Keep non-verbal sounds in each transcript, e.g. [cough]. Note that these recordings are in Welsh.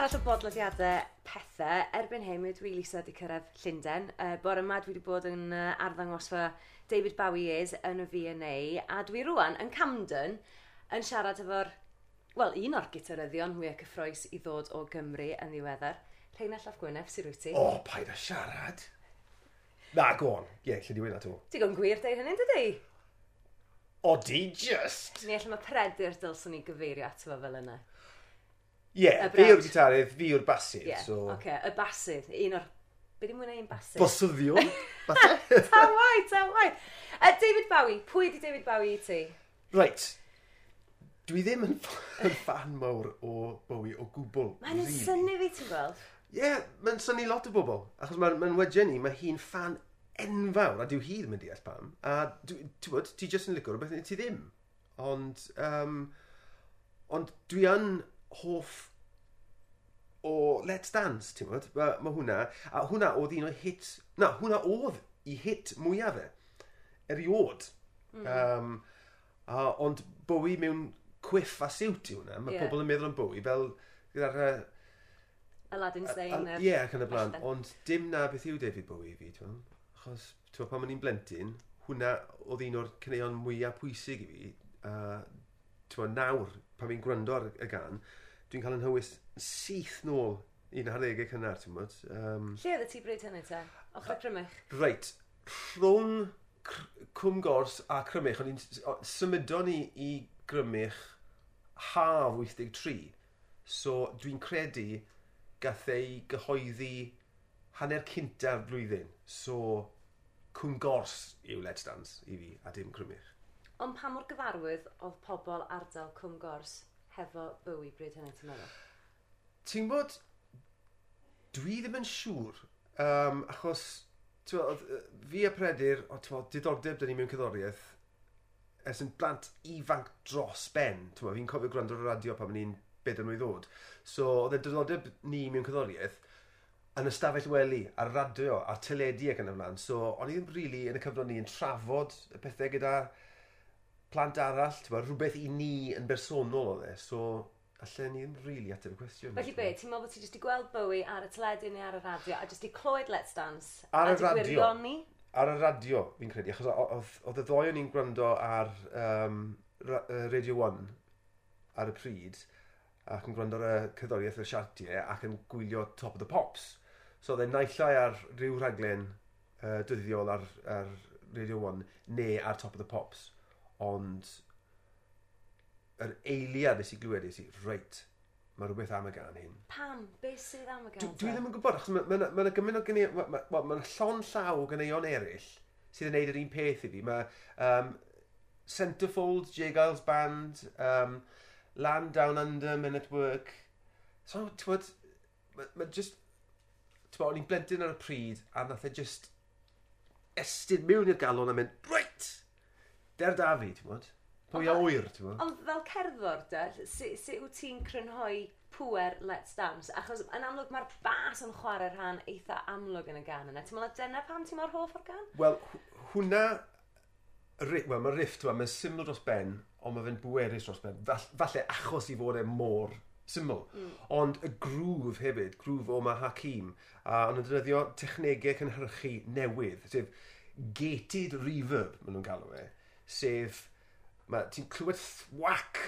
arall o bodlediadau pethau, erbyn hyn mi dwi Lisa wedi cyrraedd Llundain. Uh, bore yma dwi wedi bod yn uh, arddangosfa David Bowie is yn y V&A a dwi rwan yn Camden yn siarad efo'r, wel, un o'r gitaryddion mwyaf cyffroes i ddod o Gymru yn ddiweddar. Rheina Llaf Gwynef, sy'n rwyt ti? O, oh, paid a siarad! Na, go on. Ie, yeah, lle di wyna to. Digon gwir deud hynny'n dydy? O, di just! Ni allan mae predur dylswn ni gyfeirio ato fo fel yna. Ie, yeah, fi yw'r gitarydd, fi yw'r basydd. Ie, yeah. so... okay, y basydd, un o'r... Be di mwyn ein basydd? Bosyddion, falle. [laughs] ta wai. Uh, David Bowie, pwy di David Bowie i ti? Right, dwi ddim yn, [laughs] yn fan mawr o Bowie o gwbl. Mae'n really. syni fi ti'n gweld? Ie, yeah, mae'n syni lot o bobl. Achos mae'n ma, wedyn ni, mae hi'n fan enfawr, a dyw hi ddim yn deall pam. A ti'n bod, ti jyst yn licio rhywbeth neu ti ddim. Ond, um, ond dwi yn hoff o Let's Dance, ti'n bod? Mae ma hwnna, a hwnna oedd un o hit, na, hwnna oedd i hit mwyaf e, eriod. Mm. Um, a, ond Bowie mewn cwiff a siwt i hwnna, mae yeah. pobl yn meddwl am Bowie fel gyda'r... Uh, Aladdin Sane. Ie, yeah, ac yn y blaen. Ond dim na beth yw David Bowie i fi, ti'n Achos, ti'n pan o'n i'n blentyn, hwnna oedd un o'r cyneuon mwyaf pwysig i fi. Uh, ti'n nawr pan fi'n gwrando ar y gan, dwi'n cael yn hywys syth nôl un ar ddegau cynnar, ti'n bod. Um, Lle oedd y ti bryd hynny ta? Ochr Crymych? Reit, rhwng Cwm Gors a Crymych, o'n i'n symudon ni i Grymych haf 83. So dwi'n credu gath ei gyhoeddi hanner cynta'r flwyddyn. So Cwm Gors yw Let's Dance i fi, a dim Crymych. Ond pa mor gyfarwydd oedd pobl ardal Cwm Gors hefo bywy bryd hynny, ti'n meddwl? Ti'n bod, dwi ddim yn siŵr, um, achos oedd fi a Predir, o ti'n bod, diddordeb dyn ni mewn cyddoriaeth, ers yn blant ifanc dros ben, ti'n bod, fi'n cofio gwrando ar y radio pan ni'n bed yn oed ddod. So, oedd y diddordeb ni mewn cyddoriaeth, yn ystafell wely, ar radio, ar teledu ac yn y flaen. So, o'n i ddim rili really, yn y cyfnod ni yn trafod y pethau gyda plant arall, ti'n rhywbeth i ni yn bersonol oedd e, so allan ni ddim really ateb y cwestiwn. Felly be, ti'n meddwl bod ti jyst i gweld Bowie ar y teledu neu ar y radio, a jyst i clywed Let's Dance, ar a di gwirioni? Ar y radio, fi'n credu, achos oedd y ddoi o'n i'n gwrando ar um, Radio 1 ar y pryd, ac yn gwrando ar y cyddoriaeth y siartiau, ac yn gwylio Top of the Pops. So oedd e'n naillai ar ryw rhaglen uh, dyddiol ar, ar Radio 1 neu ar Top of the Pops ond yr eiliad nes i glywed nes i, reit, mae rhywbeth am y gan hyn. Pam? Be sydd am y gan? Dwi, dwi ddim yn gwybod, achos mae yna ma, ma, ma gymaint o ganeuon, mae'n ma, ma, ma, llon llaw o ganeuon eraill sydd yn neud yr un peth i fi. Mae um, Centerfold, J Giles Band, um, Land Down Under, Men at Work. So, ti'n bod, mae ma just, ti'n bod, o'n i'n blentyn ar y pryd a nath e just estyn mewn i'r galon a mynd, Der da fi, ti'n bod? Pwy a wyr, ti'n bod? Ond fel cerddor, de, sut su wyt ti'n crynhoi pwer Let's Dance? Achos yn amlwg mae'r bas yn chwarae rhan eitha amlwg yn y gan yna. Ti'n meddwl dyna pam ti'n mor hoff o'r gan? Wel, hwnna... Wel, mae riff, ti'n mae'n syml dros ben, ond mae fe'n bwerus dros ben. Falle achos i fod e mor syml. Mm. Ond y grŵf hefyd, grŵf o mae Hakim, a ond yn defnyddio technegau cynhyrchu newydd, sef gated reverb, maen nhw'n galw e sef ti'n clywed thwac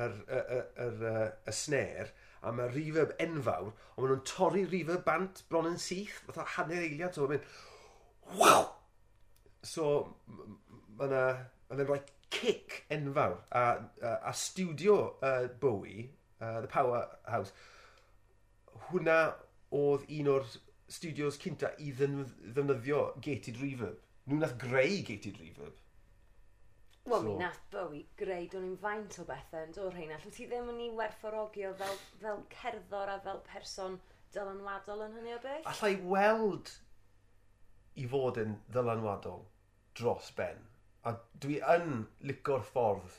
yr, y, y, yr, y snare a mae reverb enfawr, ond maen nhw'n torri reverb bant bron yn syth, fatha hanner eiliad, so mae'n waw So, mae yna, mae'n rhoi cic enfawr, a, a, a studio uh, Bowie, uh, The Powerhouse, hwnna oedd un o'r studios cynta i ddefnyddio gated reverb. Nhw nath greu gated reverb. Wel, so, mi nath Bowie greu, do'n i'n faint o bethau yn dod rheina. Lwy ti ddim yn ei werthforogio fel, fel cerddor a fel person dylanwadol yn hynny o beth? Alla i weld i fod yn ddylanwadol dros ben. A dwi yn licor ffordd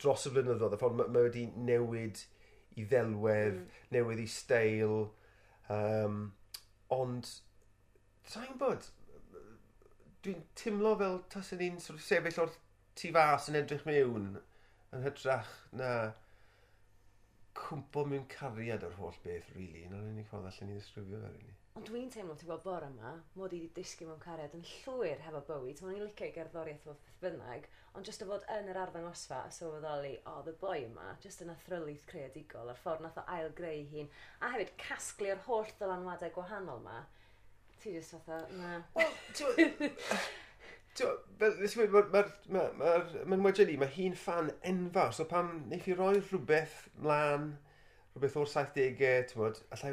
dros y flynyddoedd, y ffordd mae ma wedi newid i ddelwedd, mm. newydd i steil. Um, ond, sa'n bod, dwi'n timlo fel tas ni'n sort of sefyll o'r tu fas yn edrych mewn yn hytrach na cwmpo mewn cariad o'r holl beth, really. Yn o'r unig ffordd allan ni ddisgrifio fe, really. Ond dwi'n teimlo, ti'n gweld bore yma, mod i wedi disgu mewn cariad yn llwyr hefo bywyd. Ti'n i'n licio i gerddoriaeth o beth bynnag, ond jyst o fod yn yr arddangosfa a sylweddoli, o, oh, the boy yma, jyst yn athrylydd creadigol, a'r ffordd nath o ail greu hi'n, a hefyd casglu'r holl ddylanwadau gwahanol yma, Ti jyst fatha, na. Wel, ti'n Mae'n wedyn ni, mae hi'n fan enfawr, so pam wneud i roi rhywbeth mlaen, rhywbeth o'r 70au, ti'n bod, allai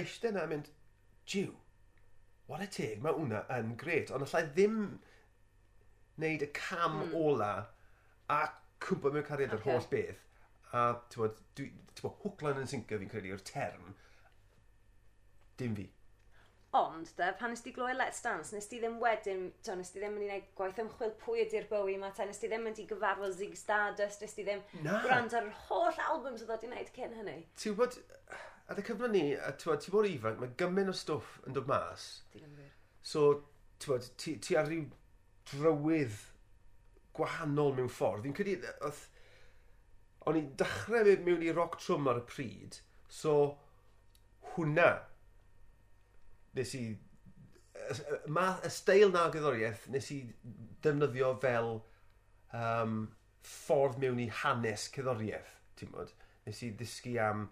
eistedd na mynd, jiw, what a teg, mae hwnna yn gret, ond allai ddim wneud y cam mm. ola a cwmpa mewn cariad okay. yr holl beth, a ti'n bod, hwclan yn syncio fi'n credu o'r term, dim fi. Ond, da, pan nes ti gloi Let's Dance, nes ti ddim wedyn, to, nes ti ddim yn gwneud gwaith ymchwil pwy ydy'r Bowie yma, ta, nes ti ddim yn di gyfarfod Zig Stardust, nes ti ddim Na. gwrand ar yr holl albums oedd wedi gwneud cyn hynny. Ti'n bod, ar y cyfle ni, a ti'n ti bod ifanc, mae gymaint o stwff yn dod mas. So, ti'n bod, ti, ti ar ryw drywydd gwahanol mewn ffordd. Fi'n credu, oedd, o'n i'n dechrau mewn i rock trwm ar y pryd, so hwnna nes i... E, ma, y steil na gyddoriaeth nes i defnyddio fel um, ffordd mewn i hanes cyddoriaeth, ti'n bod? Nes i ddysgu am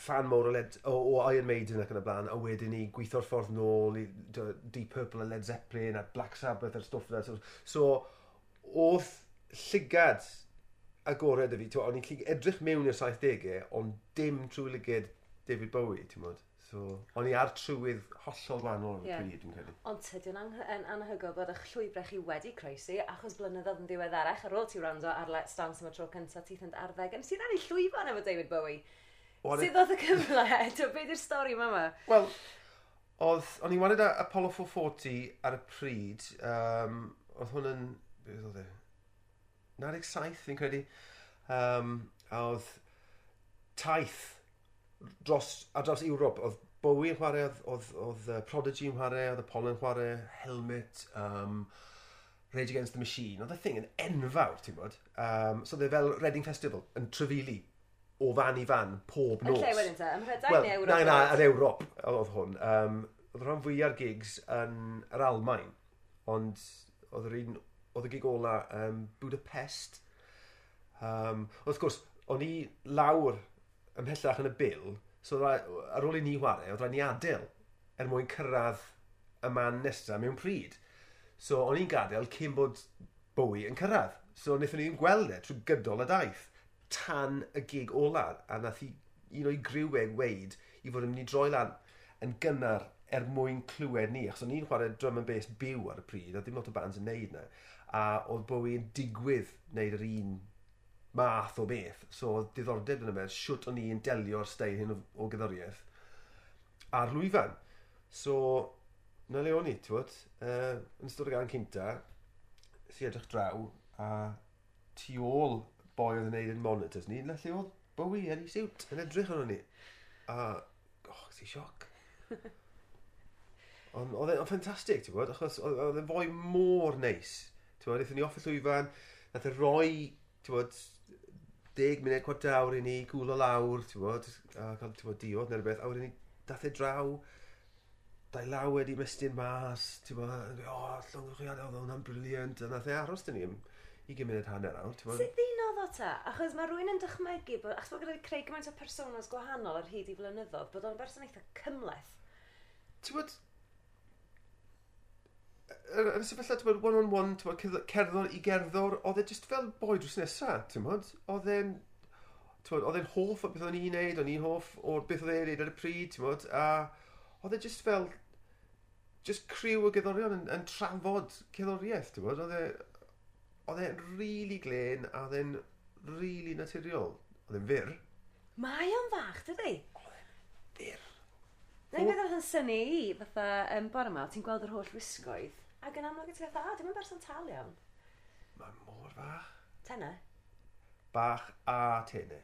fan mowr o, Led, o, o Iron Maiden ac yn y blaen, a wedyn i gweithio'r ffordd nôl i Deep Purple a Led Zeppelin a Black Sabbath a'r stwff yna. So, so oedd llygad agored y fi, o'n i'n edrych mewn i'r 70au, ond dim trwy lygyd David Bowie, ti'n bod? So, o'n i ar trywydd hollol wahanol ar y yeah. pryd, dwi'n credu. Ond tydyn yn anhygoel bod eich llwybrau chi wedi croesi, achos blynyddoedd yn ddiweddarach ar ôl ti wrando ar Let's Dance am y tro cyntaf, ti thend arddeg, yn sydd ar ei llwyfan efo David Bowie. What Sydd oedd y cyfle? [laughs] Be di'r stori yma? yma? Wel, oedd, o'n i'n wared Apollo 440 ar y pryd, um, oedd hwn yn, beth oedd e? 97, fi'n credu. Um, a oedd taith dros, a dros Ewrop, oedd Bowie yn chwarae, oedd, oedd, oedd uh, Prodigy yn chwarae, oedd Apollo yn chwarae, Helmet, um, Rage Against the Machine. Oedd y thing yn enfawr, ti'n bod? Um, so dde fel Reading Festival yn trefili o fan i fan pob nos. Yn lle wedyn te, ymrhedau well, neu Ewrop? Na, na, yn Ewrop oedd hwn. Um, oedd rhan fwyaf gigs yn yr Almain, ond oedd yr un, oedd y gig ola um, Budapest. Um, wrth gwrs, o'n i lawr ymhellach yn y bil, so rai, ar ôl i ni chwarae, oedd rhaid ni adael er mwyn cyrraedd y man nesaf mewn pryd. So, o'n i'n gadael cyn bod Bowie yn cyrraedd. So, wnaethon ni'n gweld e trwy gydol y daith tan y gig ola, a nath i un o'i griwau weid i fod yn mynd i droi lan yn gynnar er mwyn clywed ni, achos o'n i'n chwarae drum and bass byw ar y pryd, a dim lot o bands yn neud na, a oedd Bowie yn digwydd wneud yr un math o beth. So oedd diddordeb yn y beth, siwt o'n i'n delio'r steil hyn o, o gyddoriaeth ar lwyfan. So, na le o'n i, ti'n uh, yn ystod y gan cynta, si edrych draw, a tu ôl boi oedd yn neud yn monitors ni, na lle oedd Bowie yn ei siwt, yn edrych arno ni. A, och, si sioc. [laughs] Ond oedd e'n ffantastig, ti'n gwybod, achos oedd e'n fwy môr neis. Ti'n gwybod, eithon ni off y llwyfan, nath e roi, ti'n gwybod, deg munud cwrt awr i ni gwlo lawr, ti'n bod, a cael ti'n bod diod neu rhywbeth, a wedyn ni dath e draw, dau law wedi mestyn mas, ti'n bod, o, oh, llongwchiad, oedd hwnna'n briliant, a nath e aros dyn ni am 20 munud hanner awr, ti'n bod. Sut ddinodd o ta? Achos mae rhywun yn dychmygu, bod, achos bod gyda'i creu gymaint o personas gwahanol ar hyd i flynyddoedd, bod o'n berson eitha cymleth. Ti'n bod, yn y sefyllfa, ti'n bod, one-on-one, ti'n bod, cerddor i gerddor, oedd e just fel boi drws nesaf, ti'n bod? Oedd e'n, ti'n bod, oedd e'n hoff o beth o'n i'n neud, o'n i'n hoff o'r beth oedd e'n neud ar y pryd, ti'n bod? A oedd e just fel, just criw o gerddorion yn, yn trafod cerddoriaeth, ti'n bod? Oedd e, oedd e'n really glen a oedd e'n really naturiol. Oedd e'n fyr. Mae o'n fach, dydy? Oedd e'n fyr. Neu beth oedd yn syni i, fatha, um, bore yma, ti'n gweld yr holl wisgoedd Ac yn amlwg ti fatha, a, dim yn berson tal iawn. Mae'n mor fach. Tena? Bach a tene.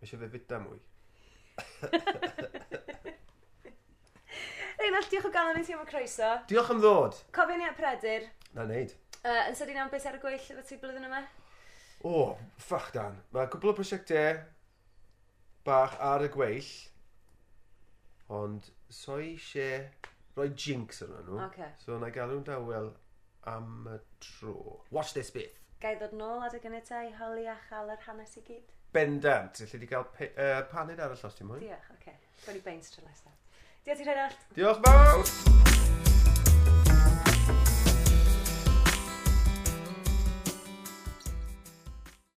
Mae eisiau fe fita mwy. Reinald, diolch o galon i ti am y croeso. Diolch am ddod. Cofio ni at Predur. Na wneud. Uh, yn sydyn am beth ar y gweill efo ti blwyddyn yma? O, oh, ffach dan. Mae cwbl o prosiectau bach ar y gweill, ond so eisiau rhoi jinx arno nhw. Okay. So na galw'n dawel am y tro. Watch this bit. Gai ddod nôl adeg yn y i holi a chael yr hanes i gyd? Bendant. Felly di gael pe, uh, paned arall os ti'n mwyn. Diolch, oce. Okay. Gwni beins tro nesaf. Diolch i'r Diolch fawr!